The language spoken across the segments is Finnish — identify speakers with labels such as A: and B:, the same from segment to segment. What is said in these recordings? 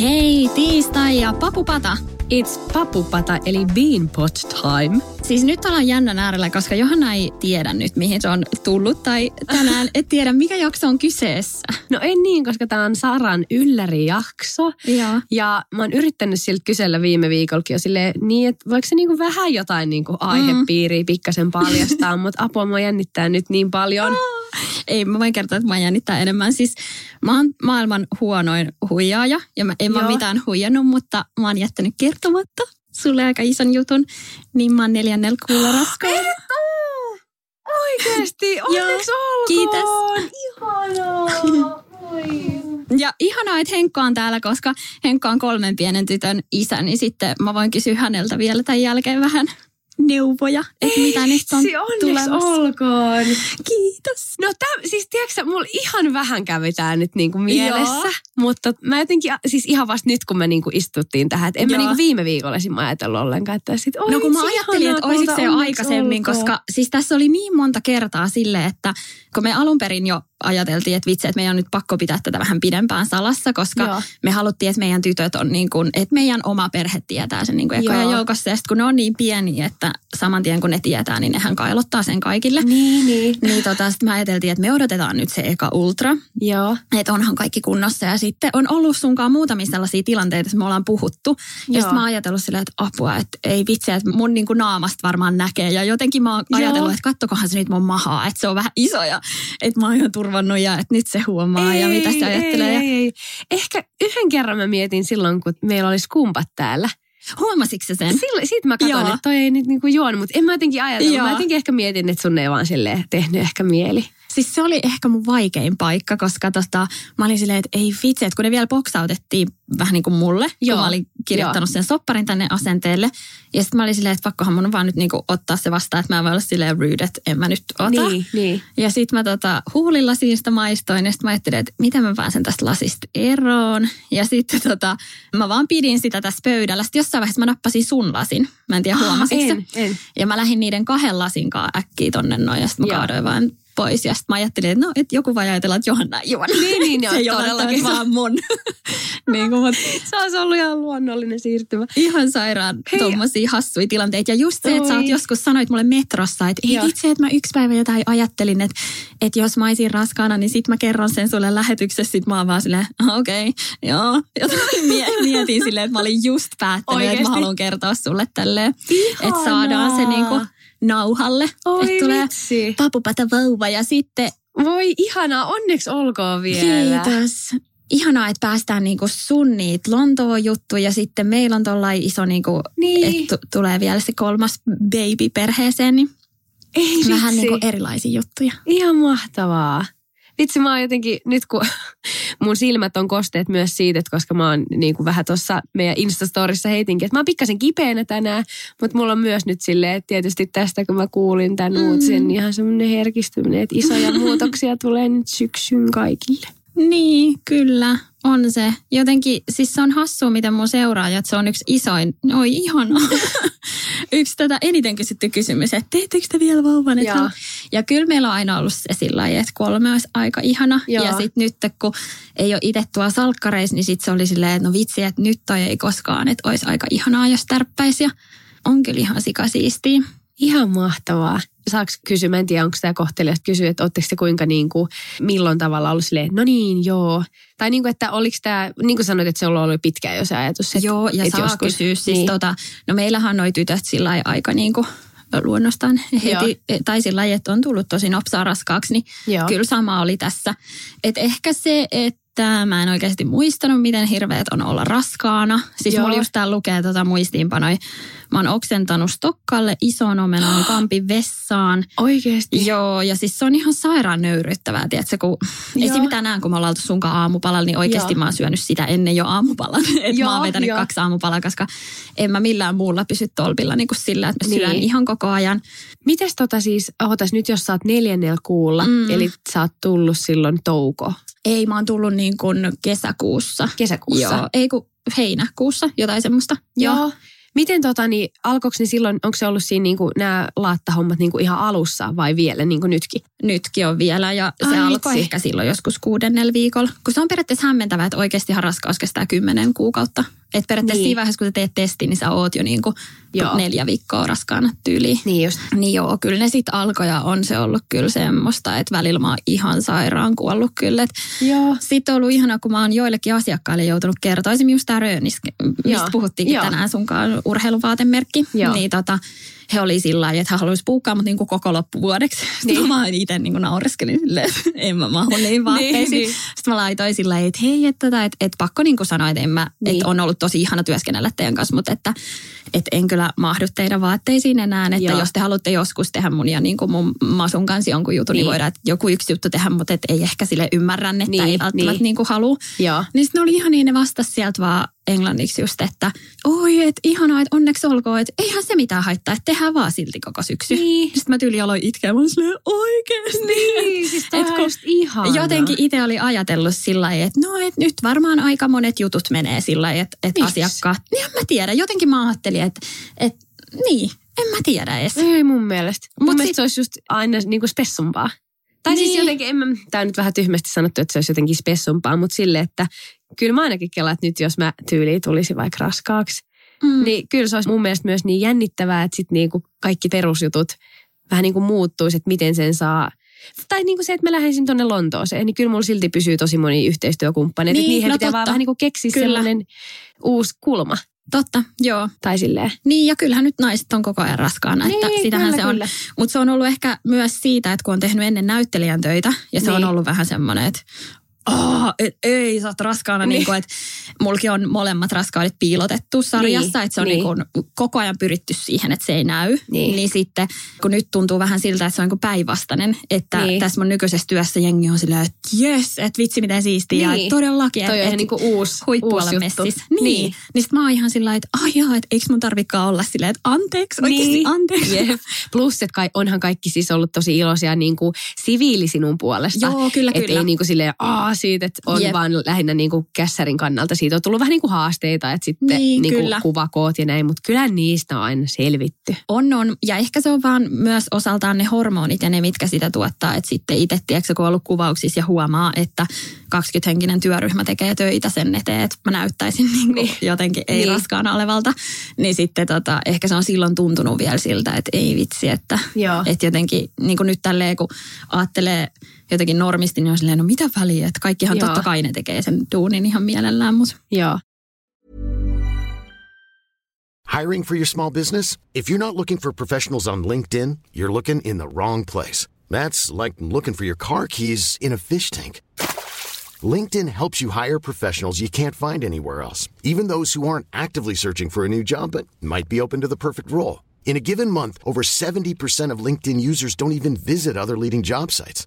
A: Hei, tiistai ja papupata.
B: It's papupata eli beanpot time.
A: Siis nyt ollaan jännän äärellä, koska Johanna ei tiedä nyt, mihin se on tullut. Tai tänään et tiedä, mikä jakso on kyseessä.
B: No en niin, koska tämä on Saran yllärijakso.
A: Joo.
B: Ja mä oon yrittänyt siltä kysellä viime viikollakin jo silleen, niin, että voiko se niinku vähän jotain niinku aihepiiriä pikkasen paljastaa, mutta apua mua jännittää nyt niin paljon.
A: Ei, mä voin kertoa, että mä jännittää enemmän. Siis mä oon maailman huonoin huijaaja ja mä en mä mitään huijannut, mutta mä oon jättänyt kertomatta sulle aika ison jutun. Niin mä oon neljännellä kuulla raskaana.
B: Oikeesti, onneksi olkoon.
A: Kiitos.
B: Ihanaa.
A: Ja ihanaa, että Henkka on täällä, koska Henkka on kolmen pienen tytön isä, niin sitten mä voin kysyä häneltä vielä tämän jälkeen vähän neuvoja, että mitä nyt on tulevassa.
B: olkoon.
A: Kiitos.
B: No täm, siis tiedätkö mulla ihan vähän kävi tää nyt niinku mielessä,
A: Joo.
B: mutta mä jotenkin, siis ihan vasta nyt kun me niinku istuttiin tähän, että en mä
A: Joo.
B: niinku viime viikolla esim. mä ajatellut ollenkaan, että sit,
A: No kun mä ajattelin, että olisiko se jo aikaisemmin,
B: olkoon.
A: koska siis tässä oli niin monta kertaa sille, että kun me alun perin jo ajateltiin, että vitsi, että meidän on nyt pakko pitää tätä vähän pidempään salassa, koska
B: Joo.
A: me haluttiin, että meidän tytöt on niin kuin, että meidän oma perhe tietää sen niin kuin ekojen
B: Joo.
A: joukossa. Ja sitten kun ne on niin pieniä, että saman tien kun ne tietää, niin nehän kailottaa sen kaikille.
B: Niin, niin.
A: Niin tota, sitten me ajateltiin, että me odotetaan nyt se eka ultra,
B: Joo.
A: että onhan kaikki kunnossa. Ja sitten on ollut sunkaan muutamia sellaisia tilanteita, että me ollaan puhuttu. Ja
B: Joo.
A: sitten mä oon ajatellut silleen, että apua, että ei vitsi, että mun niinku naamasta varmaan näkee. Ja jotenkin mä oon
B: Joo.
A: ajatellut, että kattokohan se nyt mun mahaa, että se on vähän iso ja että mä oon ihan turvannut ja että nyt se huomaa ja mitä se ajattelee.
B: Ei,
A: ja
B: ei, ei. Ehkä yhden kerran mä mietin silloin, kun meillä oli skumpat täällä.
A: Huomasitko sä sen?
B: Silloin, siitä mä katsoin, että toi ei nyt niinku juonut, mutta en mä jotenkin ajatellut.
A: Joo.
B: Mä jotenkin ehkä mietin, että sun ei vaan silleen tehnyt ehkä mieli.
A: Siis se oli ehkä mun vaikein paikka, koska tota, mä olin silleen, että ei vitsi, että kun ne vielä boksautettiin vähän niin kuin mulle,
B: Joo.
A: kun mä olin kirjoittanut sen sopparin tänne asenteelle. Ja sitten mä olin silleen, että pakkohan mun vaan nyt niin kuin ottaa se vastaan, että mä en voi olla silleen rude, että en mä nyt ota.
B: Niin, niin.
A: Ja sitten mä tota, huulilla siitä maistoin ja sitten mä ajattelin, että miten mä pääsen tästä lasista eroon. Ja sitten tota, mä vaan pidin sitä tässä pöydällä. Sitten jossain vaiheessa mä nappasin sun lasin. Mä en tiedä huomasitko sä?
B: en, en.
A: Ja mä lähdin niiden kahden lasinkaan äkkiä tonne noin ja sitten mä
B: Joo.
A: kaadoin vaan pois. Ja sitten mä ajattelin, että no, et joku voi ajatella, että Johanna ei juonut.
B: Niin, niin, joo,
A: se
B: todellakin.
A: vaan mun. niin kuin,
B: Se olisi ollut ihan luonnollinen siirtymä.
A: ihan sairaan
B: Hei.
A: tommosia hassuja tilanteita. Ja just se, että sä oot joskus sanoit mulle metrossa, että ei vitsi, että mä yksi päivä jotain ajattelin, että, että jos mä olisin raskaana, niin sit mä kerron sen sulle lähetyksessä. Sit mä oon vaan silleen, "Ah, okei, okay, joo. Ja mie- mietin silleen, että mä olin just päättänyt, että
B: Oikeesti?
A: mä haluan kertoa sulle tälleen.
B: Ihanaa.
A: Että saadaan se niinku nauhalle.
B: Oi
A: että tulee
B: vitsi.
A: papupata vauva ja sitten
B: Voi ihanaa, onneksi olkoon vielä.
A: kiitos. Ihanaa, että päästään niinku sun niitä Lontoon juttuja ja sitten meillä on tollain iso, niinku,
B: Niin.
A: että tu- tulee vielä se kolmas baby perheeseen, niin
B: Ei vitsi.
A: vähän niinku erilaisia juttuja.
B: Ihan mahtavaa. Vitsi, mä oon jotenkin, nyt kun mun silmät on kosteet myös siitä, että koska mä oon niin kuin vähän tuossa meidän Instastorissa heitinkin, että mä oon pikkasen kipeänä tänään, mutta mulla on myös nyt silleen, että tietysti tästä kun mä kuulin tämän mm. uutisen, niin ihan semmoinen herkistyminen, että isoja muutoksia tulee nyt syksyn kaikille.
A: Niin, kyllä, on se. Jotenkin, siis se on hassua, miten mun seuraajat, se on yksi isoin, oi ihanaa. yksi tätä eniten kysytty kysymys, että teettekö te vielä vauvan? Halu- Ja kyllä meillä on aina ollut se sillä lailla, että kolme olisi aika ihana.
B: Joo.
A: Ja sitten nyt, kun ei ole itse tuolla salkkareissa, niin sitten se oli silleen, että no vitsi, että nyt toi ei koskaan, että olisi aika ihanaa, jos tärppäisi. Ja on kyllä ihan sikasiistiä.
B: Ihan mahtavaa. Saaks kysyä, mä en tiedä, onko tämä kohteliasta kysyä, että ootteko te kuinka niin kuin, milloin tavalla ollut silleen, no niin, joo. Tai niin kuin, että oliko tämä, niin kuin sanoit, että se on ollut pitkään jo se ajatus. Että,
A: Joo, ja
B: että
A: saa
B: joskus-
A: kysyä. Siis
B: niin.
A: tota, no meillähän noi tytöt sillä aika niin kuin luonnostaan heti, tai sillä lailla, että on tullut tosi nopsaa raskaaksi, niin
B: Joo.
A: kyllä sama oli tässä. Et ehkä se, että mitään. Mä en oikeasti muistanut, miten hirveät on olla raskaana. Siis
B: Joo.
A: mulla just täällä lukee tota muistiinpanoi. Mä oon oksentanut Stokkalle ison omenan kampin vessaan.
B: Oikeesti?
A: Joo, ja siis se on ihan sairaan nöyryttävää, tiedätkö, kun
B: Joo.
A: esim. tänään, kun me ollaan oltu sunkaan aamupalalla, niin oikeasti
B: Joo.
A: mä oon syönyt sitä ennen jo aamupalan. Että mä oon vetänyt
B: joo.
A: kaksi aamupalaa, koska en mä millään muulla pysy tolpilla niin kuin sillä, että mä syön
B: Niin.
A: ihan koko ajan.
B: Mites tota siis, ootas nyt jos sä oot neljännellä kuulla,
A: Mm.
B: eli sä oot tullut silloin touko,
A: Ei, mä oon tullut niin kuin kesäkuussa.
B: kesäkuussa.
A: Joo, ei kun heinäkuussa, jotain semmoista.
B: Joo. Miten tota, niin alkoiko ne silloin, onko se ollut siinä niinku, nämä laattahommat niinku ihan alussa vai vielä niin kuin nytkin?
A: Nytkin on vielä ja se
B: Ai
A: alkoi
B: vitsi.
A: ehkä silloin joskus kuudennella viikolla. Kun se on periaatteessa hämmentävää, että oikeastihan raskaus kestää kymmenen kuukautta. Että periaatteessa
B: Niin.
A: siinä vaiheessa, kun sä teet testin, niin sä oot jo niin kuin
B: Joo.
A: neljä viikkoa raskaana tyyliin.
B: Niin just.
A: Niin joo, kyllä ne sitten alkoi ja on se ollut kyllä semmoista, että välillä mä oon ihan sairaan kuollut kyllä. Et
B: Joo.
A: sitten on ollut ihanaa, kun mä oon joillekin asiakkaille joutunut kertoa. Esimerkiksi just tämä Rönis, mistä
B: Joo.
A: puhuttiinkin
B: Joo.
A: tänään sunkaan urheiluvaatemerkki.
B: Joo.
A: Niin tota, he oli sillä lailla, että hän haluaisi puukkaa mut niinku koko loppuvuodeksi. Sitten
B: Niin.
A: mä itse niinku naureskelin silleen, että en mä mahu niihin vaatteisiin.
B: niin.
A: Sitten mä laitoin sillä lailla, että hei, että, tota, että, että pakko niinku sanoa, että, en mä,
B: Niin.
A: että on ollut tosi ihana työskennellä teidän kanssa, mutta että, että en kyllä mahdu teidän vaatteisiin enää. Että
B: Joo.
A: jos te haluatte joskus tehdä mun ja niinku mun masun kanssa jonkun jutun, niin,
B: Niin.
A: niin voidaan että joku yksi juttu tehdä, mutta et ei ehkä sille ymmärrän, että
B: Niin,
A: ei välttämättä
B: niin.
A: niin. niinku halua.
B: Joo.
A: Niin sitten ne oli ihan niin, ne vastasi sieltä vaan englanniksi just, että oi, että ihanaa, että onneksi olkoon, että eihän se mitään haittaa, että tehdään vaan silti koko syksy.
B: Niin.
A: Sitten mä tyyli aloin itkeä, mä olin silleen, oikeesti.
B: Niin, siis
A: Et kun
B: just ihanaa.
A: Jotenkin itse oli ajatellut sillä lailla, että no, et nyt varmaan aika monet jutut menee sillä lailla, että, että
B: Miksi?
A: asiakkaat, niin en mä tiedä, jotenkin mä ajattelin, että, että niin, en mä tiedä edes.
B: Ei mun mielestä. Mun
A: Mut
B: mielestä
A: sit-
B: se olisi just aina niinku spessumpaa. Tai niin. siis
A: Niin.
B: jotenkin, en mä, tää on nyt vähän tyhmästi sanottu, että se olisi jotenkin spessumpaa, mutta sille, että kyllä mä ainakin kelaan, että nyt jos mä tyyliin tulisin vaikka raskaaksi,
A: Mm.
B: niin kyllä se olisi mun mielestä myös niin jännittävää, että sitten niinku kaikki perusjutut vähän niin kuin muuttuisi, että miten sen saa. Tai niin kuin se, että mä lähden tuonne Lontooseen, niin kyllä mulla silti pysyy tosi moni yhteistyökumppani. Niin,
A: Niin,
B: niihin
A: no
B: pitää vaan
A: totta.
B: vähän niin kuin keksiä
A: Kyllä.
B: sellainen uusi kulma.
A: Totta, joo.
B: Tai silleen.
A: Niin ja kyllähän nyt naiset on koko ajan raskaana, että
B: Niin,
A: sitähän
B: kyllä,
A: se on. Mutta se on ollut ehkä myös siitä, että kun on tehnyt ennen näyttelijän töitä ja se
B: Niin.
A: on ollut vähän semmoinen, että Oh, et, ei, sä oot raskaana,
B: Niin.
A: niin. niin että mulki on molemmat raskaudet piilotettu sarjassa,
B: Niin,
A: että se on
B: niin.
A: niin. Niin koko ajan pyritty siihen, että se ei näy.
B: Niin.
A: Niin. niin sitten, kun nyt tuntuu vähän siltä, että se on niin päinvastainen, että
B: Niin.
A: niin. tässä mun nykyisessä työssä jengi on silleen, että jes, että vitsi miten siistiä,
B: Niin.
A: ja todellakin,
B: Toi on
A: että
B: ihan niinku uusi,
A: huippuolla
B: uusi juttu.
A: Niin. niin. Niin sit mä oon ihan sillä että ai jaa, että eikö mun tarvikaan olla silleen, että anteeksi, oikeasti
B: Niin.
A: anteeksi.
B: Jep. Plus, että kai, onhan kaikki siis ollut tosi iloisia niin kuin siviili sinun puolesta.
A: Joo, kyllä,
B: Et
A: kyllä.
B: ei niin kuin silleen, aa siitä, että on
A: Jep.
B: vaan lähinnä niin kuin kässärin kannalta. Siitä on tullut vähän niin kuin haasteita, että sitten
A: Niin,
B: niin kuin kuvakoot ja näin, mutta kyllä niistä on aina selvitty.
A: On, on. Ja ehkä se on vaan myös osaltaan ne hormonit ja ne, mitkä sitä tuottaa. Että sitten itse, tiedätkö, kun on ollut kuvauksissa ja huomaa, että 20-henkinen työryhmä tekee töitä sen eteen, että mä näyttäisin niin kuin
B: Niin.
A: jotenkin ei
B: Niin.
A: raskaana olevalta. Niin sitten tota, ehkä se on silloin tuntunut vielä siltä, että ei vitsi, että,
B: Joo.
A: että jotenkin niin kuin nyt tälleen, kun ajattelee jotenkin normisti, niin on silleen, no mitä väliä, että kaikkihan
B: Joo.
A: totta kai ne tekee sen duunin ihan mielellään, mutta
B: Joo.
C: Hiring for your small business? If you're not looking for professionals on LinkedIn, you're looking in the wrong place. That's like looking for your car keys in a fish tank. LinkedIn helps you hire professionals you can't find anywhere else, even those who aren't actively searching for a new job but might be open to the perfect role. In a given month, over 70% of LinkedIn users don't even visit other leading job sites.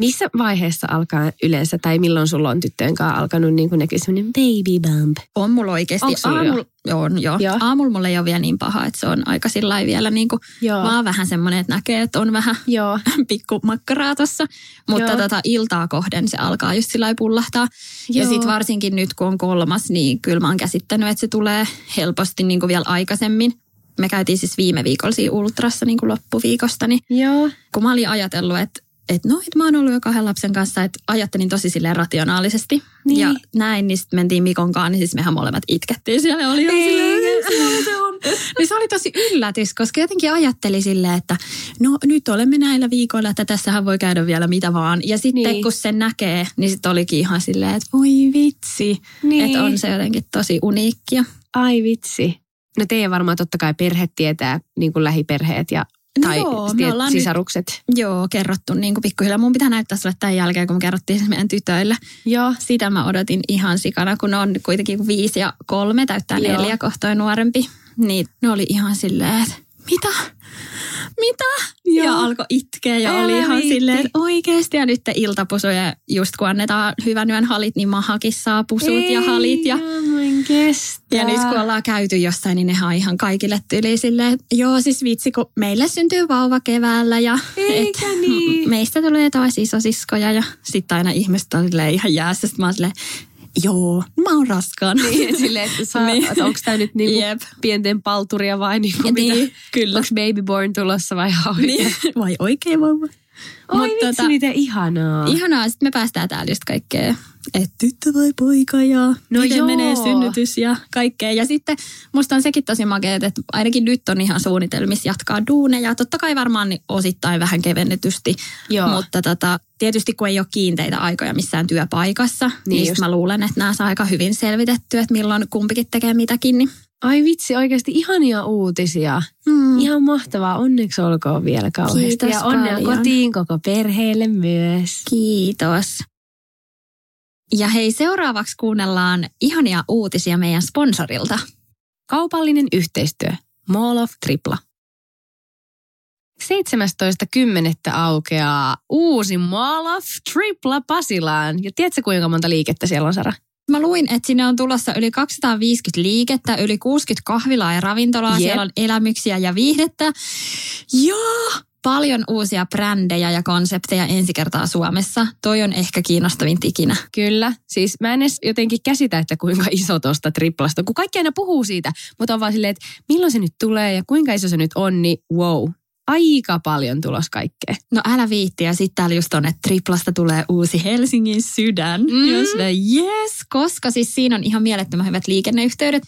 B: Missä vaiheessa alkaa yleensä, tai milloin sulla on tyttöjen kanssa alkanut niin näkyä semmoinen baby bump?
A: On mulla oikeasti.
B: Sulla jo?
A: Aamulla, on, joo.
B: Joo.
A: Aamulla mulla ei ole vielä niin paha, että se on aika sillä vielä niin kuin,
B: Joo.
A: vaan vähän semmoinen, että näkee, että on vähän
B: Joo.
A: pikku makkaraa tossa. Mutta
B: Joo.
A: tota, iltaa kohden se alkaa just sillä pullahtaa. Ja
B: Joo.
A: sitten varsinkin nyt, kun on kolmas, niin kyllä mä oon käsittänyt, että se tulee helposti niin kuin vielä aikaisemmin. Me käytiin siis viime viikolla siinä ultrassa niin kuin loppuviikosta, niin
B: Joo.
A: kun mä olin ajatellut, että että no, että mä oon ollut jo kahden lapsen kanssa, että ajattelin tosi silleen rationaalisesti.
B: Niin.
A: Ja näin, niin sitten mentiin Mikon kanssa, niin siis mehän molemmat itkettiin siellä. Oli ihan silleen, "Ei, se on." niin se oli tosi yllätys, koska jotenkin ajatteli silleen, että no nyt olemme näillä viikoilla, että tässähän voi käydä vielä mitä vaan. Ja sitten
B: Niin.
A: niin. kun sen näkee, niin sitten olikin ihan silleen, että voi vitsi.
B: Niin.
A: Että on se jotenkin tosi uniikkia.
B: Ai vitsi. No teidän varmaan totta kai perhe tietää, niin kuin lähiperheet ja
A: No
B: tai
A: joo, me
B: tiet-
A: nyt-
B: sisarukset.
A: Joo, kerrottu niin kuin pikkuhiljaa. Mun pitää näyttää sulle tämän jälkeen, kun me kerrottiin meidän tytöille.
B: Joo.
A: Sitä mä odotin ihan sikana, kun ne on kuitenkin viisi ja kolme, täyttää
B: Joo.
A: neljä kohtoja nuorempi. Niin ne oli ihan silleen, että mitä? Mitä?
B: Joo.
A: Ja alkoi itkeä ja
B: Älä
A: oli ihan
B: viitti.
A: silleen, että oikeasti. Ja nyt iltapusuja, just kun annetaan hyvän yön halit, niin mahakin saa pusut ja halit. Ja,
B: Ei kestä.
A: ja nyt kun ollaan käyty jossain, niin nehän on ihan kaikille tyli silleen, että joo siis vitsi, kun meille syntyy vauva keväällä ja
B: Eikä niin?
A: meistä tulee taas isosiskoja ja sitten aina ihmiset on ihan jäässä. Sitten mä oon silleen, joo, mä oon raskaana.
B: Niin, silleen, että, saa,
A: Niin.
B: että onko tämä nyt niinku
A: Jep.
B: pienten palturia vai niinku
A: Ja
B: mitä?
A: niin, kyllä.
B: Onko baby born tulossa vai oikein?
A: Niin. Vai oikein vauva?
B: Oi
A: Mut
B: vitsi,
A: tota-
B: miten ihanaa.
A: Ihanaa, sitten me päästään täällä just kaikkea, että tyttö vai poika ja
B: No
A: miten
B: joo.
A: menee synnytys ja kaikkea. Ja sitten musta on sekin tosi makea, että ainakin nyt on ihan suunnitelmissa jatkaa duuneja. Totta kai varmaan niin osittain vähän kevennetysti,
B: Joo.
A: mutta tota, tietysti kun ei ole kiinteitä aikoja missään työpaikassa, niin,
B: Niin
A: niin
B: just.
A: mä luulen, että nämä saa aika hyvin selvitettyä, että milloin kumpikin tekee mitäkin. Niin.
B: Ai vitsi, oikeasti ihania uutisia.
A: Mm.
B: Ihan mahtavaa. Onneksi olkoon vielä kauheasti.
A: Kiitos
B: ja onnea
A: paljon.
B: kotiin koko perheelle myös.
A: Kiitos. Ja hei, seuraavaksi kuunnellaan ihania uutisia meidän sponsorilta.
B: Kaupallinen yhteistyö. Mall of Tripla. 17.10. aukeaa uusi Mall of Tripla Pasilaan. Ja tiedätkö kuinka monta liikettä siellä on, Sara?
A: Mä luin, että sinne on tulossa yli 250 liikettä, yli 60 kahvilaa ja ravintolaa.
B: Jep.
A: Siellä on elämyksiä ja viihdettä. Ja paljon uusia brändejä ja konsepteja ensi kertaa Suomessa. Toi on ehkä kiinnostavin ikinä.
B: Kyllä. Siis mä en edes jotenkin käsitä, että kuinka iso tuosta triplasta, kun kaikki aina puhuu siitä, mutta on vaan silleen, että milloin se nyt tulee ja kuinka iso se nyt on, niin wow. Aika paljon tulos kaikkea.
A: No älä viitti. Ja sitten täällä just on, että triplasta tulee uusi Helsingin sydän.
B: Mm.
A: Jos yes, koska siis siinä on ihan mielettömän hyvät liikenneyhteydet.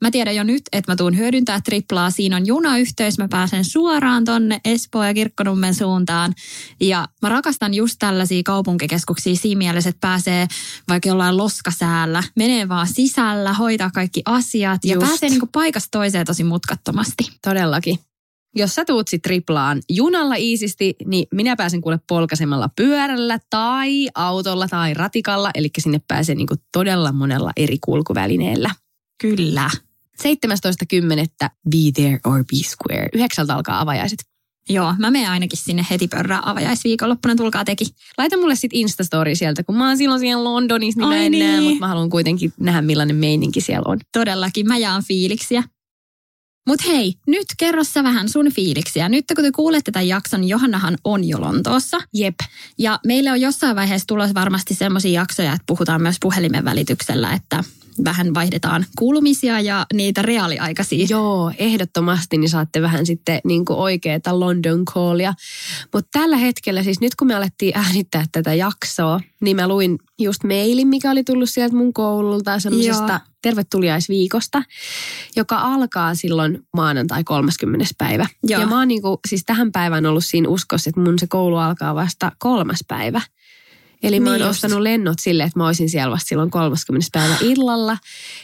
A: Mä tiedän jo nyt, että mä tuun hyödyntää triplaa. Siinä on junayhteys, mä pääsen suoraan tonne Espoon ja Kirkkonummen suuntaan. Ja mä rakastan just tällaisia kaupunkikeskuksia siinä mielessä, että pääsee vaikka jollain loskasäällä, menee vaan sisällä, hoitaa kaikki asiat ja
B: Just.
A: pääsee niinku paikasta toiseen tosi mutkattomasti.
B: Todellakin. Jos sä tuut sit triplaan junalla iisisti, niin minä pääsen kuule polkasemalla pyörällä tai autolla tai ratikalla. Eli sinne pääsee niinku todella monella eri kulkuvälineellä.
A: Kyllä.
B: 17.10. Be there or be square. Yhdeksältä alkaa avajaiset.
A: Joo, mä menen ainakin sinne heti pörrään avajaisviikonloppuna, tulkaa teki.
B: Laita mulle sit Instastory sieltä, kun mä oon silloin siellä Londonissa, niin mä
A: Ai
B: en näe,
A: niin.
B: mutta mä haluan kuitenkin nähdä, millainen meininki siellä on.
A: Todellakin, mä jaan fiiliksiä. Mut hei, nyt kerro sä vähän sun fiiliksiä. Nyt kun te kuulette tämän jakson, niin Johannahan on jo Lontoossa.
B: Jep.
A: Ja meille on jossain vaiheessa tulossa varmasti semmoisia jaksoja, että puhutaan myös puhelimen välityksellä, että vähän vaihdetaan kuulumisia ja niitä reaaliaikaisia.
B: Joo, ehdottomasti, niin saatte vähän sitten niin kuin oikeata London callia. Mutta tällä hetkellä, siis nyt kun me alettiin äänittää tätä jaksoa, niin mä luin just mailin, mikä oli tullut sieltä mun koululta semmoisesta
A: Joo.
B: tervetuliaisviikosta, joka alkaa silloin maanantai 30. päivä.
A: Joo.
B: Ja mä oon niin kuin, siis tähän päivään ollut siinä uskossa, että mun se koulu alkaa vasta kolmas päivä. Eli mä oon
A: Niin
B: ostanut lennot silleen, että mä olisin siellä vasta silloin 30. päivä illalla.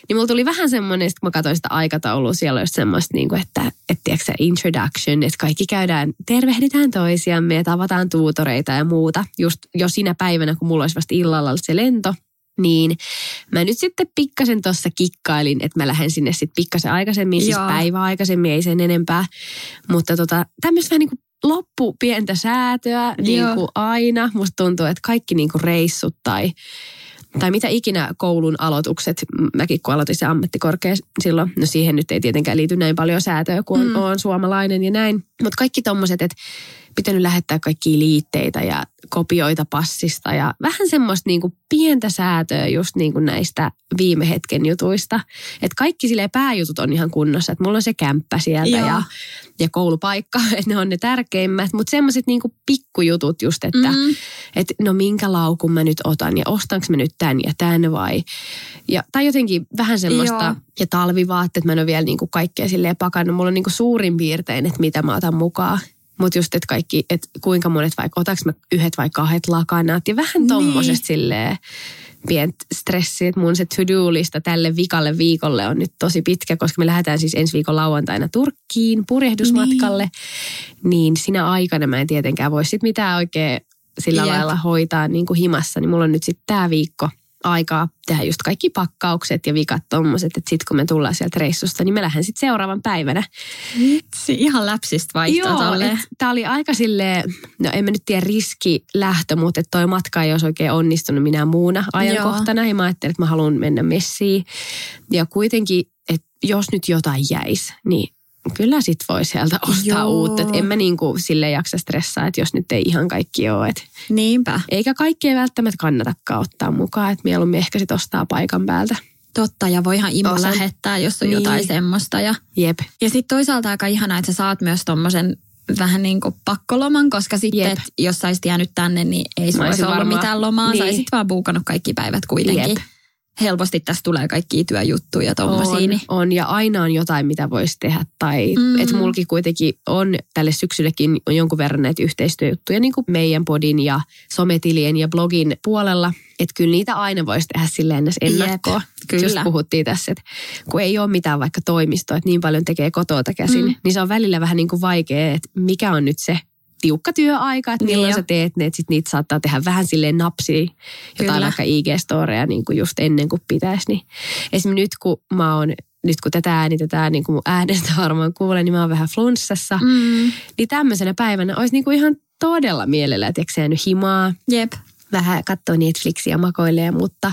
B: Niin mulla tuli vähän semmoinen, että kun mä katsoin sitä aikataulua, siellä oli just semmoista, niin kuin, että, että tiedätkö, sä, introduction, että kaikki käydään, tervehditään toisiamme ja tavataan tuutoreita ja muuta. Just jo siinä päivänä, kun mulla olisi vasta illalla se lento, niin mä nyt sitten pikkasen tuossa kikkailin, että mä lähden sinne sitten pikkasen aikaisemmin, siis
A: Joo.
B: päivä aikaisemmin, ei sen enempää. Mutta tota, tämmöistä vähän niin kuin loppu pientä säätöä niin kuin aina. Musta tuntuu, että kaikki niin kuin reissut tai tai mitä ikinä koulun aloitukset, mäkin kun aloitin se ammattikorkea silloin, no siihen nyt ei tietenkään liity näin paljon säätöä, kun mm. on suomalainen ja näin. Mutta kaikki tommoset, että pitänyt lähettää kaikki liitteitä ja kopioita passista ja vähän semmoista niin kuin pientä säätöä just niin kuin näistä viime hetken jutuista. Että kaikki sille pääjutut on ihan kunnossa, että mulla on se kämppä sieltä ja, ja koulupaikka, että ne on ne tärkeimmät. Mutta semmoiset niin kuin pikkujutut just, että mm. et, no minkä laukun mä nyt otan ja ostanko mä nyt tämän ja tämän vai. Ja, tai jotenkin vähän semmoista, Joo. Ja talvivaatteet, mä en ole vielä niin kuin kaikkea silleen pakannut. Mulla on niin kuin suurin piirtein, että mitä mä otan mukaan. Mutta just, että kaikki, että kuinka monet vaikka, otaks mä yhdet vai kahdet lakanat ja vähän tommosesta niin. silleen pientä stressiä, että mun se to-do-lista tälle vikalle viikolle on nyt tosi pitkä, koska me lähdetään siis ensi viikon lauantaina Turkkiin purjehdusmatkalle. Niin, niin sinä aikana mä en tietenkään voi sit mitään oikein sillä Jep. lailla hoitaa niin kuin himassa, niin mulla on nyt sitten tämä viikko – aikaa tehdä just kaikki pakkaukset ja vikat tommoset, että sitten kun me tullaan sieltä reissusta, niin me lähden sitten seuraavan päivänä.
A: Vitsi, ihan läpsistä vaihtoa
B: Joo, tämä oli aika sille no en mä nyt tiedä riski lähtö, mutta että toi matka ei olisi oikein onnistunut minä muuna ajankohtana. Joo. Ja mä ajattelin, että mä haluan mennä messiin. Ja kuitenkin, että jos nyt jotain jäisi, niin kyllä sit voi sieltä ostaa Joo. uutta. Et en mä niinku sille jaksa stressaa, että jos nyt ei ihan kaikki ole. Et
A: Niinpä.
B: Eikä kaikkea välttämättä kannatakaan ottaa mukaan, että mieluummin ehkä sit ostaa paikan päältä.
A: Totta, ja voi ihan imo lähettää, jos on niin. jotain semmoista. Ja,
B: Jep.
A: ja sitten toisaalta aika ihanaa, että sä saat myös tommosen vähän niin kuin pakkoloman, koska sitten, jos sä olisit jäänyt tänne, niin ei sulla olisi ollut varmaan. mitään lomaa. Niin. Sä olisit vaan buukannut kaikki päivät kuitenkin. Jep helposti tässä tulee kaikki työjuttuja tuommoisia.
B: On, niin. on, ja aina on jotain, mitä voisi tehdä. Tai mm. että mulki kuitenkin on tälle syksyllekin on jonkun verran näitä yhteistyöjuttuja niin kuin meidän podin ja sometilien ja blogin puolella. Että kyllä niitä aina voisi tehdä silleen edes ennakkoa. Jep, kyllä. Just puhuttiin tässä, että kun ei ole mitään vaikka toimistoa, että niin paljon tekee kotota käsin, mm. niin se on välillä vähän niin kuin vaikea, että mikä on nyt se tiukka työaika, että milloin niin sä teet ne, että sit niitä saattaa tehdä vähän silleen napsia, jotain Kyllä. vaikka IG-storeja niin kuin just ennen kuin pitäisi. Niin esimerkiksi nyt kun mä oon nyt kun tätä äänitetään, niin kuin mun äänestä varmaan kuulen, niin mä oon vähän flunssassa. Mm. Niin tämmöisenä päivänä olisi niin kuin ihan todella mielellä, että jäänyt himaa.
A: Jep.
B: Vähän katsoa Netflixiä makoilee, mutta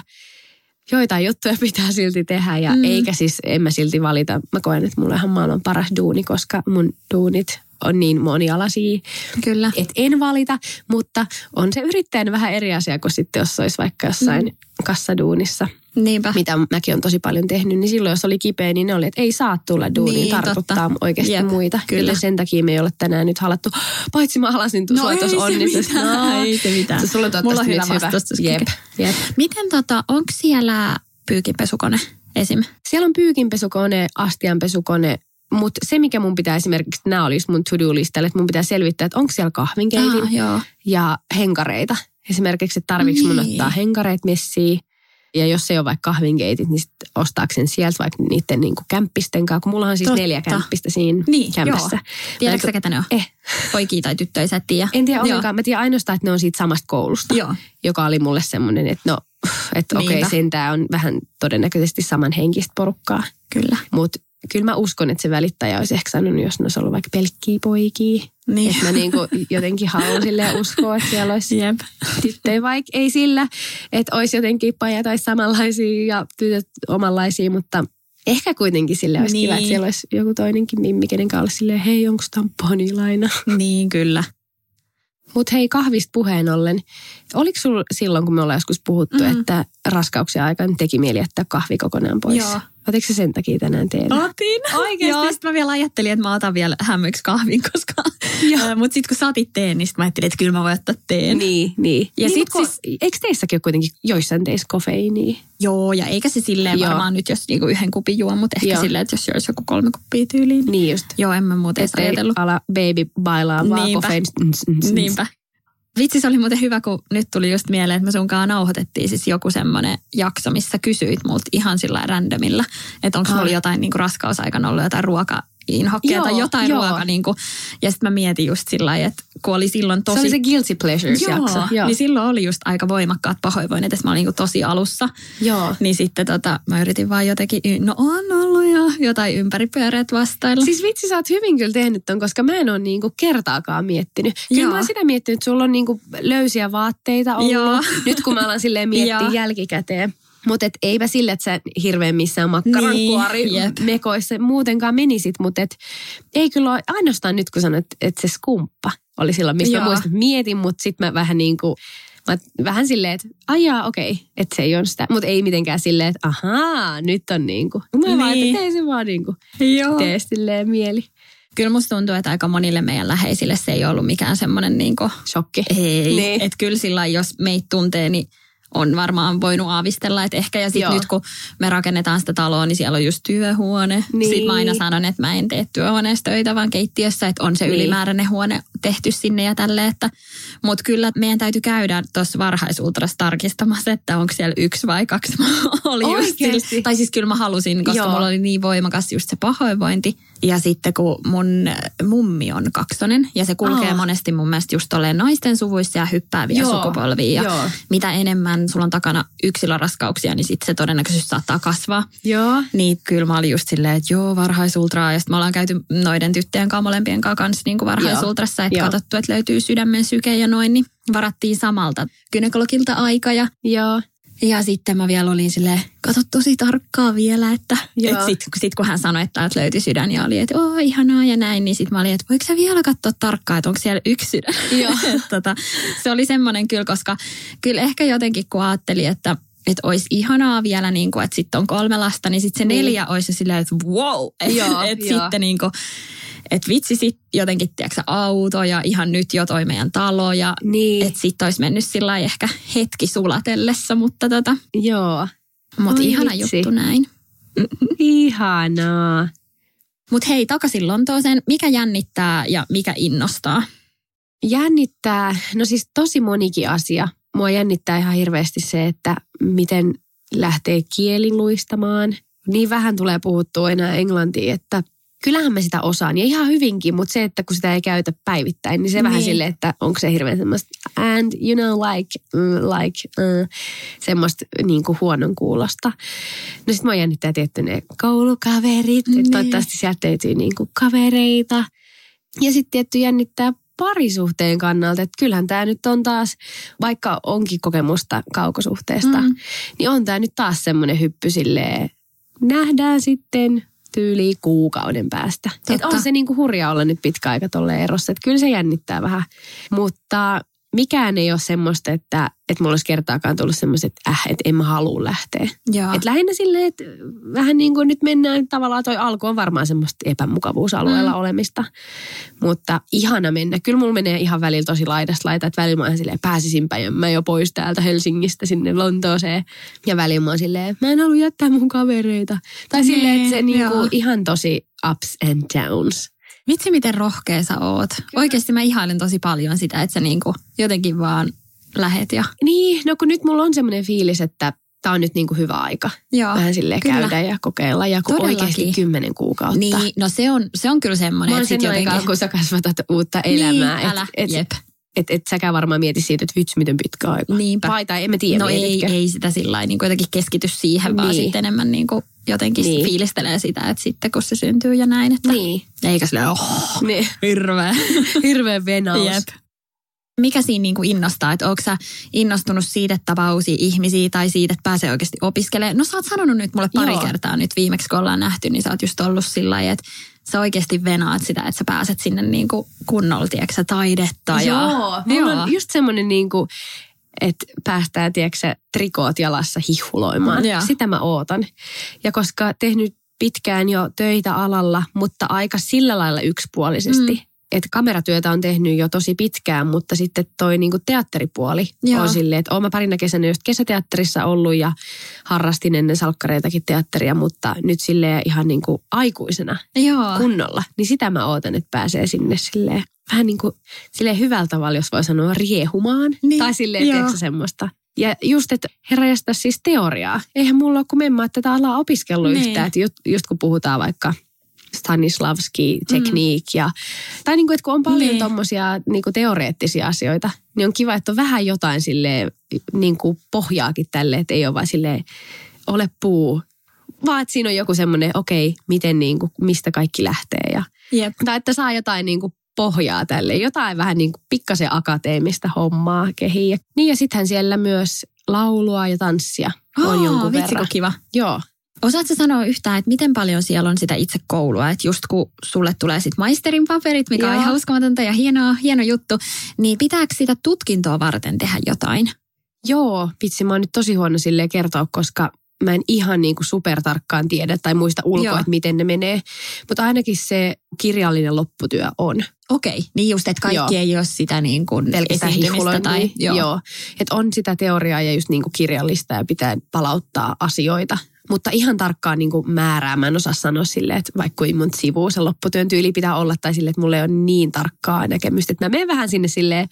B: joitain juttuja pitää silti tehdä ja mm. eikä siis, en mä silti valita. Mä koen, että mulla on ihan maailman paras duuni, koska mun duunit on niin monialaisia.
A: Kyllä.
B: Et en valita, mutta on se yrittäjän vähän eri asia kuin sitten, jos olisi vaikka jossain mm. kassaduunissa.
A: Niinpä.
B: Mitä mäkin on tosi paljon tehnyt, niin silloin jos oli kipeä, niin ne oli, että ei saa tulla duuniin, niin, tartuttaa totta. oikeasti Jep, muita. Kyllä. kyllä. sen takia me ei ole tänään nyt halattu, paitsi mä halasin no, sua tuossa onnistus.
A: No, ei se mitään.
B: Sulla on Mulla on hyvä vastustus.
A: Jep, jep. Miten tota, onko siellä pyykinpesukone esim?
B: Siellä on pyykinpesukone, astianpesukone, mutta se, mikä mun pitää esimerkiksi, nämä olisi mun to-do-listalle, että mun pitää selvittää, että onko siellä kahvinkeitin
A: ah,
B: ja henkareita. Esimerkiksi, että tarviiko niin. mun ottaa henkareet messiin. Ja jos ei ole vaikka kahvinkeitit, niin ostaako sen sieltä vaikka niiden niin kämppisten kanssa. Kun mulla on siis Totta. neljä kämppistä siinä
A: niin,
B: kämpässä.
A: Joo. Tiedätkö sä, ketä ne on?
B: Eh.
A: Poikia tai tyttöjä, sä et tiedä.
B: En tiedä ollenkaan. Mä tiedän ainoastaan, että ne on siitä samasta koulusta.
A: Joo.
B: Joka oli mulle semmoinen, että no, että okei, okay, sentään on vähän todennäköisesti samanhenkistä porukkaa.
A: Kyllä.
B: Mutta kyllä mä uskon, että se välittäjä olisi ehkä sanonut, jos ne olisi ollut vaikka pelkkiä poikia. Niin. Että mä niin kuin jotenkin haluan sille uskoa, että siellä olisi
A: Jep.
B: tyttöjä, vaikka ei sillä, että olisi jotenkin pajat tai samanlaisia ja tytöt omanlaisia, mutta ehkä kuitenkin sille olisi niin. kiva, että niin. siellä olisi joku toinenkin mimmi, kenen kanssa silleen, hei, onko tamponilaina?
A: Niin, kyllä.
B: Mutta hei, kahvista puheen ollen, oliko sulla silloin, kun me ollaan joskus puhuttu, mm-hmm. että raskauksen aikana teki mieli jättää kahvi kokonaan pois?
A: Joo.
B: Otitko se sen takia tänään teille?
A: Otin. Oikeasti. Joo, mä vielä ajattelin, että mä otan vielä hämmöiksi kahvin, koska... Mutta sitten kun sä otit teen, niin mä ajattelin, että kyllä mä voin ottaa teen.
B: Niin, niin.
A: Ja
B: niin,
A: sit siis...
B: Eikö teissäkin ole kuitenkin joissain teissä kofeiiniä?
A: Joo, ja eikä se silleen Joo. varmaan nyt, jos niinku yhden kupin juo, mutta ehkä Joo. silleen, että jos olisi joku kolme kuppia tyyliin.
B: Niin just.
A: Joo, en mä muuten edes ajatellut.
B: ala baby bailaa vaan
A: Niinpä. Niinpä. Vitsi, se oli muuten hyvä, kun nyt tuli just mieleen, että me sunkaan nauhoitettiin siis joku semmoinen jakso, missä kysyit multa ihan sillä randomilla, että onko mulla jotain niin raskausaikana ollut jotain ruoka inhokkea tai
B: Joo,
A: jotain
B: joo.
A: ruoka. Niin kuin, ja sitten mä mietin just sillä että kun oli silloin tosi...
B: Se oli se Guilty Pleasures-jakso.
A: Joo, niin silloin oli just aika voimakkaat pahoinvoinnit, että mä olin niinku tosi alussa.
B: Joo.
A: Niin sitten tota, mä yritin vaan jotenkin, y- no on ollut ja jotain ympäripyöreät vastailla.
B: Siis vitsi, sä oot hyvin kyllä tehnyt ton, koska mä en ole niinku kertaakaan miettinyt. Kyllä
A: Joo.
B: mä oon sitä miettinyt, että sulla on niinku löysiä vaatteita ollut.
A: Joo.
B: Nyt kun mä alan silleen miettiä jälkikäteen. Mutta et eipä sille, että sä hirveän missään makkarankuori
A: Niin,
B: mekoissa muutenkaan menisit. Mutta et, ei kyllä ole, ainoastaan nyt kun sanoit, että se skumppa oli silloin, mistä
A: Joo.
B: mä muistan, että mietin, mutta sitten mä vähän niin kuin, mä vähän silleen, että ajaa okei, okay, että se ei ole sitä. Mutta ei mitenkään silleen, että ahaa, nyt on niin kuin. Mä vaan,
A: Niin.
B: että tee se vaan niin kuin,
A: Joo.
B: tee silleen mieli.
A: Kyllä musta tuntuu, että aika monille meidän läheisille se ei ollut mikään semmoinen niinku,
B: Shokki.
A: ei.
B: Niin.
A: Että kyllä sillä jos meitä tuntee, niin on varmaan voinut aavistella, että ehkä ja sitten nyt kun me rakennetaan sitä taloa, niin siellä on just työhuone.
B: Niin.
A: Sitten mä aina sanon, että mä en tee työhuoneessa töitä, vaan keittiössä, että on se
B: Niin.
A: ylimääräinen huone tehty sinne ja tälle. Että, mutta kyllä meidän täytyy käydä tuossa varhaisultrassa tarkistamassa, että onko siellä yksi vai kaksi. Mä oli just sillä, tai siis kyllä mä halusin, koska
B: Joo.
A: mulla oli niin voimakas just se pahoinvointi. Ja sitten kun mun mummi on kaksonen ja se kulkee
B: Aa.
A: monesti mun mielestä just tolleen naisten suvuissa ja hyppääviä
B: Joo,
A: sukupolvia. Ja
B: joo.
A: mitä enemmän sulla on takana yksilöraskauksia, niin sitten se todennäköisyys saattaa kasvaa.
B: Joo.
A: Niin kyllä mä olin just silleen, että joo, varhaisultraa. Ja sitten me ollaan käyty noiden tyttöjen kanssa molempien kanssa kanssa niin kuin varhaisultrassa, että katsottu, että löytyy sydämen syke ja noin, niin varattiin samalta gynekologilta aika ja
B: Joo.
A: Ja sitten mä vielä olin silleen, kato tosi tarkkaan vielä, että et sit, sit kun hän sanoi, että täältä löytyi sydän ja oli, että oo ihanaa ja näin, niin sitten mä olin, että voiko sä vielä katsoa tarkkaan, että onko siellä yksi sydän.
B: Joo.
A: Et tota, se oli semmoinen kyllä, koska kyllä ehkä jotenkin kun ajattelin, että että olisi ihanaa vielä, niin kuin, että sitten on kolme lasta, niin sitten se
B: Niin.
A: neljä olisi jo silleen, että wow. Että
B: joo.
A: sitten niin kuin, että vitsi sitten jotenkin, tiedätkö, auto ja ihan nyt jo toi meidän talo ja
B: Niin.
A: että sitten olisi mennyt sillä ehkä hetki sulatellessa, mutta tota,
B: Joo.
A: mut
B: Oi
A: ihana
B: vitsi.
A: juttu näin.
B: Ihanaa.
A: Mutta hei, takaisin Lontooseen. Mikä jännittää ja mikä innostaa?
B: Jännittää, no siis tosi monikin asia. Mua jännittää ihan hirveästi se, että miten lähtee kieli luistamaan. Niin vähän tulee puhuttua enää englantia, että kyllähän mä sitä osaan ja ihan hyvinkin, mutta se, että kun sitä ei käytä päivittäin, niin se niin. vähän silleen, että onko se hirveän semmoista and you know like, mm, like uh, semmoista niin kuin huonon kuulosta. No sit mua jännittää tietty ne koulukaverit,
A: Niin.
B: että toivottavasti sieltä löytyy niin kuin kavereita. Ja sitten tietty jännittää parisuhteen kannalta, että kyllähän tämä nyt on taas, vaikka onkin kokemusta kaukosuhteesta,
A: mm.
B: niin on tämä nyt taas semmoinen hyppy silleen, nähdään sitten tyyli kuukauden päästä. Et on se niinku hurja olla nyt pitkä aika tolle erossa, että kyllä se jännittää vähän. Mutta mikään ei ole semmoista, että, että mulla olisi kertaakaan tullut semmoiset, että äh, että en mä halua lähteä.
A: Joo.
B: Et lähinnä silleen, että vähän niin kuin nyt mennään, tavallaan toi alku on varmaan semmoista epämukavuusalueella
A: Mm.
B: olemista. Mutta ihana mennä. Kyllä mulla menee ihan välillä tosi laidasta laita, että välillä mä oon silleen, pääsisinpä ja mä jo pois täältä Helsingistä sinne Lontooseen. Ja välillä mä oon silleen, mä en halua jättää mun kavereita. Tai silleen, että se
A: Niin, joo.
B: ihan tosi ups and downs.
A: Vitsi, miten rohkea sä oot. Oikeasti mä ihailen tosi paljon sitä, että sä niinku jotenkin vaan lähet ja...
B: Niin, no kun nyt mulla on semmoinen fiilis, että tää on nyt niinku hyvä aika.
A: Joo.
B: Vähän silleen
A: kyllä.
B: käydä ja kokeilla. Ja kun
A: Todellakin.
B: oikeasti kymmenen kuukautta.
A: Niin, no se on, se on kyllä semmoinen,
B: Mä oon sen
A: jotenkin...
B: aikaa, kun sä kasvatat uutta elämää.
A: Niin, älä,
B: et, et,
A: jep.
B: et, et säkään varmaan mieti siitä, että vitsi, miten pitkä aika.
A: Niinpä.
B: Vai tai en mä tiedä,
A: No ei, ei sitä sillä lailla, niin jotenkin keskity siihen, vaan
B: Niin.
A: sitten enemmän niin kuin jotenkin
B: Niin.
A: fiilistelee sitä, että sitten kun se syntyy ja näin, että
B: Niin.
A: eikä sillä oh,
B: niin.
A: hirveä.
B: Hirveä venaus.
A: Jep. Mikä siinä niin kuin innostaa, että onko sä innostunut siitä, että tapaa uusia ihmisiä tai siitä, että pääsee oikeasti opiskelemaan? No sä oot sanonut nyt mulle pari
B: Joo.
A: kertaa nyt viimeksi, kun ollaan nähty, niin sä oot just ollut sillä lailla, että sä oikeasti venaat sitä, että sä pääset sinne niin kuin kunnolla, tiedätkö taidetta. Ja,
B: Joo, mulla on just semmoinen niin kuin, että päästään, tiedätkö trikoot jalassa hihuloimaan.
A: Joo.
B: Sitä mä ootan. Ja koska tehnyt pitkään jo töitä alalla, mutta aika sillä lailla yksipuolisesti.
A: Mm.
B: Että kameratyötä on tehnyt jo tosi pitkään, mutta sitten toi niinku teatteripuoli
A: Joo.
B: on silleen, että oon mä parina kesänä just kesäteatterissa ollut ja harrastin ennen salkkareitakin teatteria, mutta nyt silleen ihan niinku aikuisena
A: Joo.
B: kunnolla, niin sitä mä ootan, että pääsee sinne silleen, vähän niin kuin silleen hyvällä tavalla, jos voi sanoa, riehumaan.
A: Niin,
B: Tai silleen, tiedätkö semmoista. Ja just, että heräjästä siis teoriaa. Eihän mulla ole, mä oon tätä alaa opiskellut
A: Niin.
B: yhtään. Että just, just kun puhutaan vaikka Stanislavski tekniik ja, tai niin kuin, että kun on paljon
A: Niin.
B: tommosia niin kuin teoreettisia asioita, niin on kiva, että on vähän jotain sille niin kuin pohjaakin tälle, että ei ole vaan silleen, ole puu, vaan että siinä on joku semmoinen, okei, miten niin kuin, mistä kaikki lähtee ja
A: Jep.
B: tai että saa jotain niin kuin pohjaa tälle, jotain vähän niin kuin pikkasen akateemista hommaa kehiin. Ja- Niin ja sittenhän siellä myös laulua ja tanssia on
A: Aa,
B: jonkun
A: vitsi,
B: verran.
A: kiva.
B: Joo.
A: Osaatko sanoa yhtään, että miten paljon siellä on sitä itse koulua? Että just kun sulle tulee sit maisterin paperit, mikä on
B: Joo.
A: ihan uskomatonta ja hieno, hieno juttu, niin pitääkö sitä tutkintoa varten tehdä jotain?
B: Joo, vitsi, mä oon nyt tosi huono silleen kertoa, koska mä en ihan niin kuin supertarkkaan tiedä tai muista ulkoa,
A: Joo.
B: että miten ne menee. Mutta ainakin se kirjallinen lopputyö on.
A: Okei, niin just, että kaikki
B: Joo.
A: ei ole sitä niin kuin
B: hihulointia.
A: tai...
B: Joo. joo. Että on sitä teoriaa ja just niin kuin kirjallista ja pitää palauttaa asioita. Mutta ihan tarkkaan niin kuin määrää mä en osaa sanoa silleen, että vaikka kuin mun sivu se lopputyön tyyli pitää olla tai silleen, että mulla ei ole niin tarkkaa näkemystä. Että mä menen vähän sinne silleen,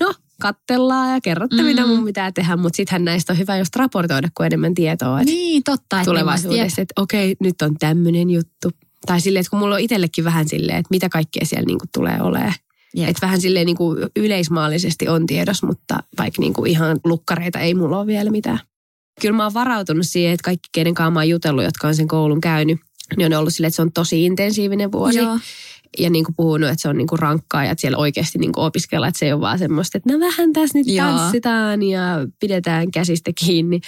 B: no kattellaan ja kerrotte mm. mitä mun pitää tehdä, mutta sittenhän näistä on hyvä just raportoida, kun enemmän tietoa. Että
A: Niin, totta. että
B: tulevaisuudessa, että okei, nyt on tämmöinen juttu. Tai silleen, että kun mulla on itsellekin vähän silleen, että mitä kaikkea siellä niinku tulee olemaan.
A: Jep.
B: Että vähän silleen niinku yleismaallisesti on tiedos, mutta vaikka niinku ihan lukkareita ei mulla ole vielä mitään. Kyllä mä oon varautunut siihen, että kaikki kenen kanssa mä oon jutellut, jotka on sen koulun käynyt, niin on ollut silleen, että se on tosi intensiivinen vuosi.
A: Joo.
B: Ja niin kuin puhunut, että se on niin kuin rankkaa ja että siellä oikeasti niin kuin opiskellaan, että se ei ole vaan semmoista, että no vähän tässä nyt
A: Joo.
B: tanssitaan ja pidetään käsistä kiinni.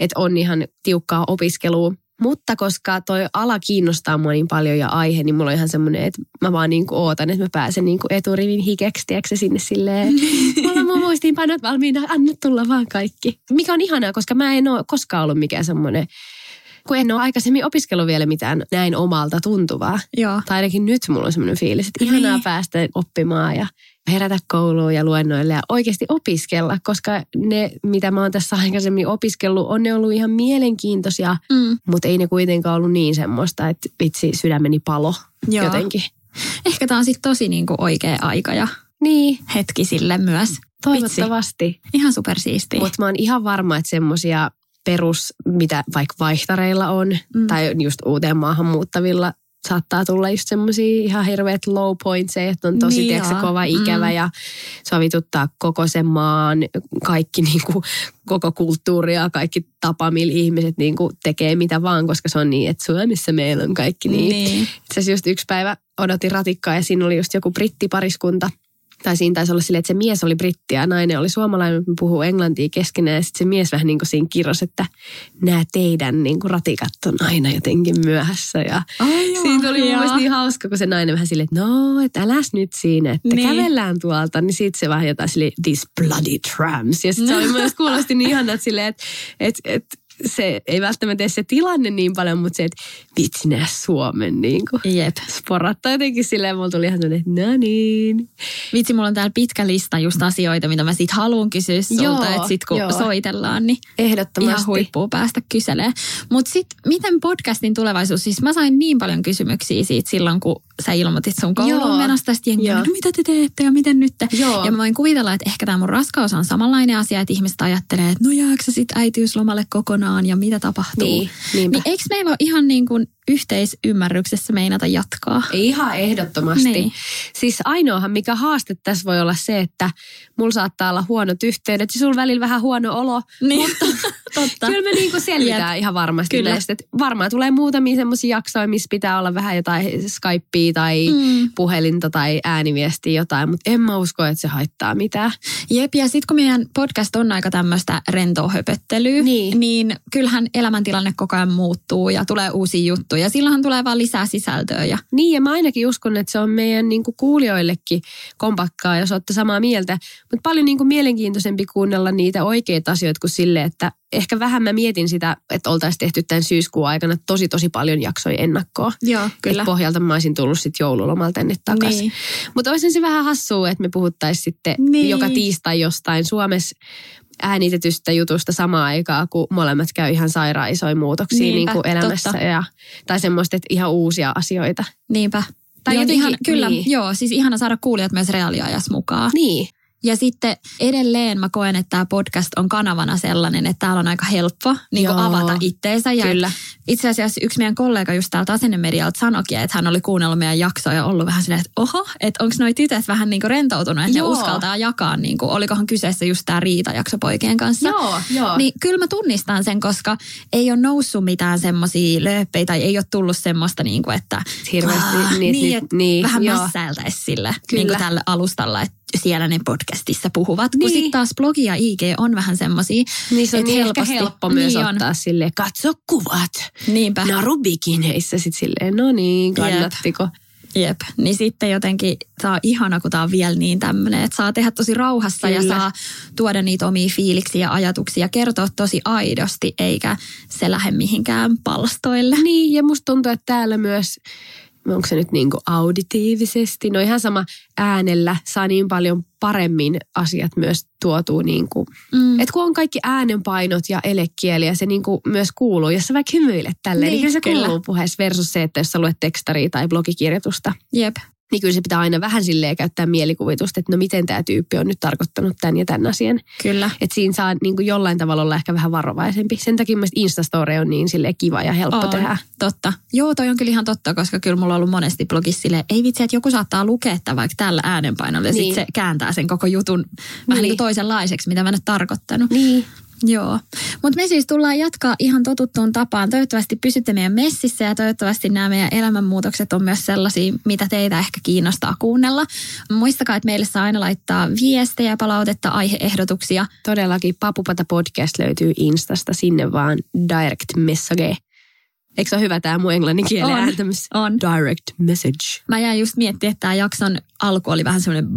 B: Että on ihan tiukkaa opiskelua. Mutta koska toi ala kiinnostaa mua niin paljon ja aihe, niin mulla on ihan semmoinen, että mä vaan niin kuin ootan, että mä pääsen niin kuin eturivin hikeksi, tiedätkö sinne silleen. Mulla on mun muistiinpanot valmiina, anna tulla vaan kaikki. Mikä on ihanaa, koska mä en ole koskaan ollut mikään semmoinen, kun en ole aikaisemmin opiskellut vielä mitään näin omalta tuntuvaa.
A: Joo.
B: Tai ainakin nyt mulla on semmoinen fiilis, että ihanaa
A: Niin.
B: päästä oppimaan ja herätä kouluun ja luennoille ja oikeasti opiskella, koska ne, mitä mä oon tässä aikaisemmin opiskellut, on ne ollut ihan mielenkiintoisia,
A: Mm.
B: mutta ei ne kuitenkaan ollut niin semmoista, että vitsi sydämeni palo
A: Joo.
B: jotenkin.
A: Ehkä tämä on sitten tosi niin kuin oikea aika ja
B: Niin,
A: hetki sille myös.
B: toivottavasti.
A: Vitsi. Ihan supersiistiä.
B: Mutta mä oon ihan varma, että semmoisia perus, mitä vaikka vaihtareilla on,
A: mm.
B: tai just uuteen maahan muuttavilla, saattaa tulla just semmoisia ihan hirveät low pointseja, että on tosi
A: Niin
B: niin
A: joo.
B: kova ikävä
A: Mm.
B: ja sovituttaa koko sen maan, kaikki niinku, koko kulttuuri ja kaikki tapa, millä ihmiset niinku tekee mitä vaan, koska se on niin, että Suomessa meillä on kaikki niin.
A: niin.
B: Itse asiassa just yksi päivä odotin ratikkaa ja siinä oli just joku brittipariskunta. Tai siinä taisi olla silleen, että se mies oli britti ja nainen oli suomalainen, mutta puhuu englantia keskenään. Ja sitten se mies vähän niin kuin siinä kirjosi, että nämä teidän niin kuin ratikat on aina jotenkin myöhässä. Ja
A: Ai
B: siitä oli mun mielestä niin hauska, kun se nainen vähän silleen, että no, että äläs nyt siinä, että
A: Niin.
B: kävellään tuolta. Niin siitä se vähän jotain silleen, these bloody trams. Ja sitten se oli mun mielestä kuulosti niin ihana, että silleen, että, että, että se ei välttämättä se tilanne niin paljon, mutta se, että vitsi nää Suomen niin kuin
A: Jep.
B: sporattaa jotenkin silleen, mulla tuli ihan sellainen, että no niin.
A: Vitsi, mulla on täällä pitkä lista just asioita, mitä mä sit haluan kysyä sulta,
B: Joo,
A: että sit kun
B: joo.
A: soitellaan, niin
B: Ehdottomasti.
A: ihan huippua päästä kyselemään. Mutta sitten miten podcastin tulevaisuus, siis mä sain niin paljon kysymyksiä siitä silloin, kun sä ilmoitit sun kouluun
B: Joo.
A: oli, no mitä te teette ja miten nyt?
B: Joo.
A: Ja mä voin kuvitella, että ehkä tämä mun raskaus on samanlainen asia, että ihmiset ajattelee, että no jääkö sä sit äitiyslomalle kokonaan ja mitä tapahtuu.
B: Niin, niinpä.
A: niin eikö meillä ole ihan niin kuin yhteisymmärryksessä meinata jatkaa?
B: Ihan ehdottomasti.
A: Niin.
B: Siis ainoahan, mikä haaste tässä voi olla se, että mulla saattaa olla huonot yhteydet ja sulla välillä vähän huono olo.
A: Niin, totta.
B: Kyllä me niinku selvitään ihan varmasti
A: Kyllä.
B: näistä. Et varmaan tulee muutamia semmoisia jaksoja, missä pitää olla vähän jotain Skypea tai
A: mm.
B: puhelinta tai ääniviestiä jotain, mutta en mä usko, että se haittaa mitään.
A: Jep, ja sitten kun meidän podcast on aika tämmöistä rentoa höpöttelyä,
B: Niin.
A: niin kyllähän elämäntilanne koko ajan muuttuu ja tulee uusia juttuja. Silloinhan tulee vaan lisää sisältöä. Ja,
B: Niin, ja mä ainakin uskon, että se on meidän niin kuin kuulijoillekin kompakkaa, jos olette samaa mieltä. Mutta paljon niin kuin mielenkiintoisempi kuunnella niitä oikeita asioita kuin sille, että ehkä vähän mä mietin sitä, että oltaisiin tehty tämän syyskuun aikana tosi tosi paljon jaksoja ennakkoa.
A: Joo,
B: Kyllä. pohjalta mä olisin tullut sitten joululomalta tänne takaisin.
A: Niin.
B: Mutta olisi se vähän hassua, että me puhuttaisiin sitten
A: niin.
B: joka tiistai jostain Suomessa äänitetystä jutusta samaan aikaan, kun molemmat käy ihan sairaan isoja muutoksia
A: Niinpä,
B: niin kuin elämässä.
A: totta.
B: Ja, tai semmoista, että ihan uusia asioita.
A: Niinpä.
B: Tai
A: Joo,
B: jotenkin-
A: ihana, kyllä,
B: niin.
A: joo, siis ihana saada kuulijat myös reaaliajassa mukaan.
B: Niin.
A: Ja sitten edelleen mä koen, että tämä podcast on kanavana sellainen, että täällä on aika helppo niin kuin avata itteensä. Ja
B: Kyllä.
A: Itse asiassa yksi meidän kollega just täältä Asennemedialta sanoikin, että hän oli kuunnellut meidän jaksoa ja ollut vähän silleen, että oho, että onko noi tytöt vähän niin kuin rentoutunut, että
B: Joo.
A: ne uskaltaa jakaa, niin kuin, olikohan kyseessä just tämä riitajakso poikien kanssa.
B: Joo, joo.
A: Niin kyllä mä tunnistan sen, koska ei ole noussut mitään semmoisia lööppejä tai ei ole tullut semmoista, niin kuin, että
B: Hirveästi, niin,
A: niin,
B: niin, niin,
A: vähän
B: joo.
A: mässäiltäisi sille
B: Kyllä.
A: niin kuin tälle alustalla, että siellä ne podcastissa puhuvat. Kun
B: Niin.
A: sitten taas blogi ja IG on vähän semmoisia,
B: Niin se on niin ehkä helppo myös
A: niin on.
B: ottaa silleen, katso kuvat.
A: Niinpä.
B: Narubikineissä sit silleen, no niin, kannattiko.
A: Jep, niin sitten jotenkin on ihana, kun tämä on vielä niin tämmöinen, että saa tehdä tosi rauhassa
B: Kyllä.
A: ja saa tuoda niitä omia fiiliksiä ja ajatuksia ja kertoa tosi aidosti, eikä se lähde mihinkään palstoille.
B: Niin, ja musta tuntuu, että täällä myös, onko se nyt niin kuin auditiivisesti, no ihan sama äänellä, saa niin paljon paremmin asiat myös tuotua niin kuin,
A: Mm.
B: että kun on kaikki äänenpainot ja elekieli ja se niin kuin myös kuuluu, jos sä vaikka hymyilet tälleen, niin,
A: Niin,
B: kyllä. se kuuluu puheessa versus se, että jos sä luet tekstaria tai blogikirjoitusta,
A: Jep,
B: niin kyllä se pitää aina vähän silleen käyttää mielikuvitusta, että no miten tämä tyyppi on nyt tarkoittanut tämän ja tämän asian.
A: kyllä.
B: Että siinä saa niin kuin jollain tavalla olla ehkä vähän varovaisempi. Sen takia mielestäni Instastory on niin silleen kiva ja helppo
A: On,
B: tehdä.
A: Totta. Joo, toi on kyllä ihan totta, koska kyllä mulla on ollut monesti blogissa silleen, ei vitsi, että joku saattaa lukea tämän vaikka tällä äänenpainolla ja
B: Niin.
A: sitten se kääntää sen koko jutun vähän niin
B: Niin.
A: kuin toisenlaiseksi, mitä mä en ole tarkoittanut.
B: Niin.
A: Joo, mutta me siis tullaan jatkaa ihan totuttuun tapaan. Toivottavasti pysytte meidän messissä ja toivottavasti nämä meidän elämänmuutokset on myös sellaisia, mitä teitä ehkä kiinnostaa kuunnella. Muistakaa, että meille saa aina laittaa viestejä, palautetta, aiheehdotuksia.
B: Todellakin Papupata podcast löytyy Instasta sinne vaan direct message. Eikö se ole hyvä tämä mun englannin kielen
A: On,
B: ääntämys?
A: on.
B: Direct message.
A: Mä jäin just miettimään, että tämä jakson alku oli vähän semmoinen,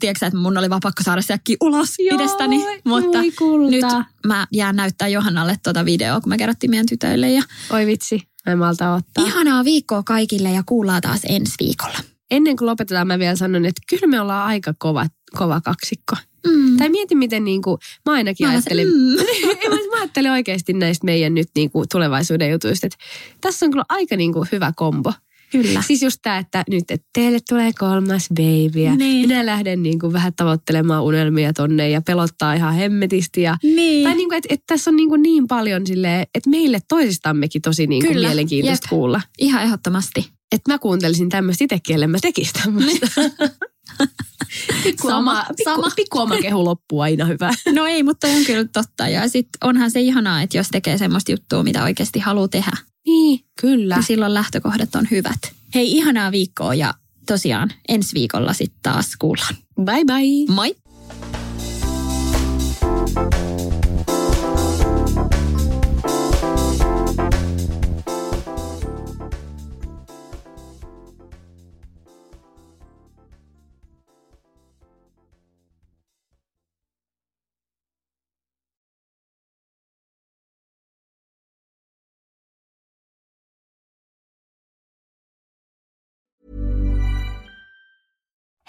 A: tiedätkö että mun oli vaan pakko saada se ulos
B: Joo,
A: itsestäni. Mutta nyt mä jään näyttää Johannalle tuota videoa, kun me kerrottiin meidän tytöille. Ja
B: Oi vitsi, mä en malta ottaa.
A: ihanaa viikkoa kaikille ja kuullaan taas ensi viikolla.
B: Ennen kuin lopetetaan mä vielä sanon, että kyllä me ollaan aika kova, kova kaksikko.
A: Mm.
B: Tai mieti miten niin kuin, mä ainakin
A: Mä
B: ajattelin,
A: mm.
B: Mä, mä ajattelin oikeasti näistä meidän nyt niin kuin tulevaisuuden jutuista, että tässä on kyllä aika niin kuin hyvä kombo.
A: Kyllä.
B: Siis just tämä, että nyt että teille tulee kolmas baby ja
A: Niin.
B: minä lähden niin kuin vähän tavoittelemaan unelmia tonne ja pelottaa ihan hemmetisti. Ja,
A: Niin.
B: Tai niin kuin, että, että tässä on niin, kuin niin paljon silleen, että meille toisistammekin tosi niin kuin
A: Kyllä,
B: mielenkiintoista
A: jep.
B: kuulla.
A: Ihan ehdottomasti.
B: Että mä kuuntelisin tämmöistä itsekin, ellei mä tekisi tämmöistä.
A: Sama,
B: pikku,
A: sama.
B: pikku oma kehu loppuu aina hyvä.
A: No ei, mutta on kyllä totta. Ja sitten onhan se ihanaa, että jos tekee semmoista juttua, mitä oikeasti haluaa tehdä,
B: Niin, kyllä.
A: niin silloin lähtökohdat on hyvät. Hei, ihanaa viikkoa ja tosiaan ensi viikolla sitten taas kuullaan.
B: Bye bye.
A: Moi!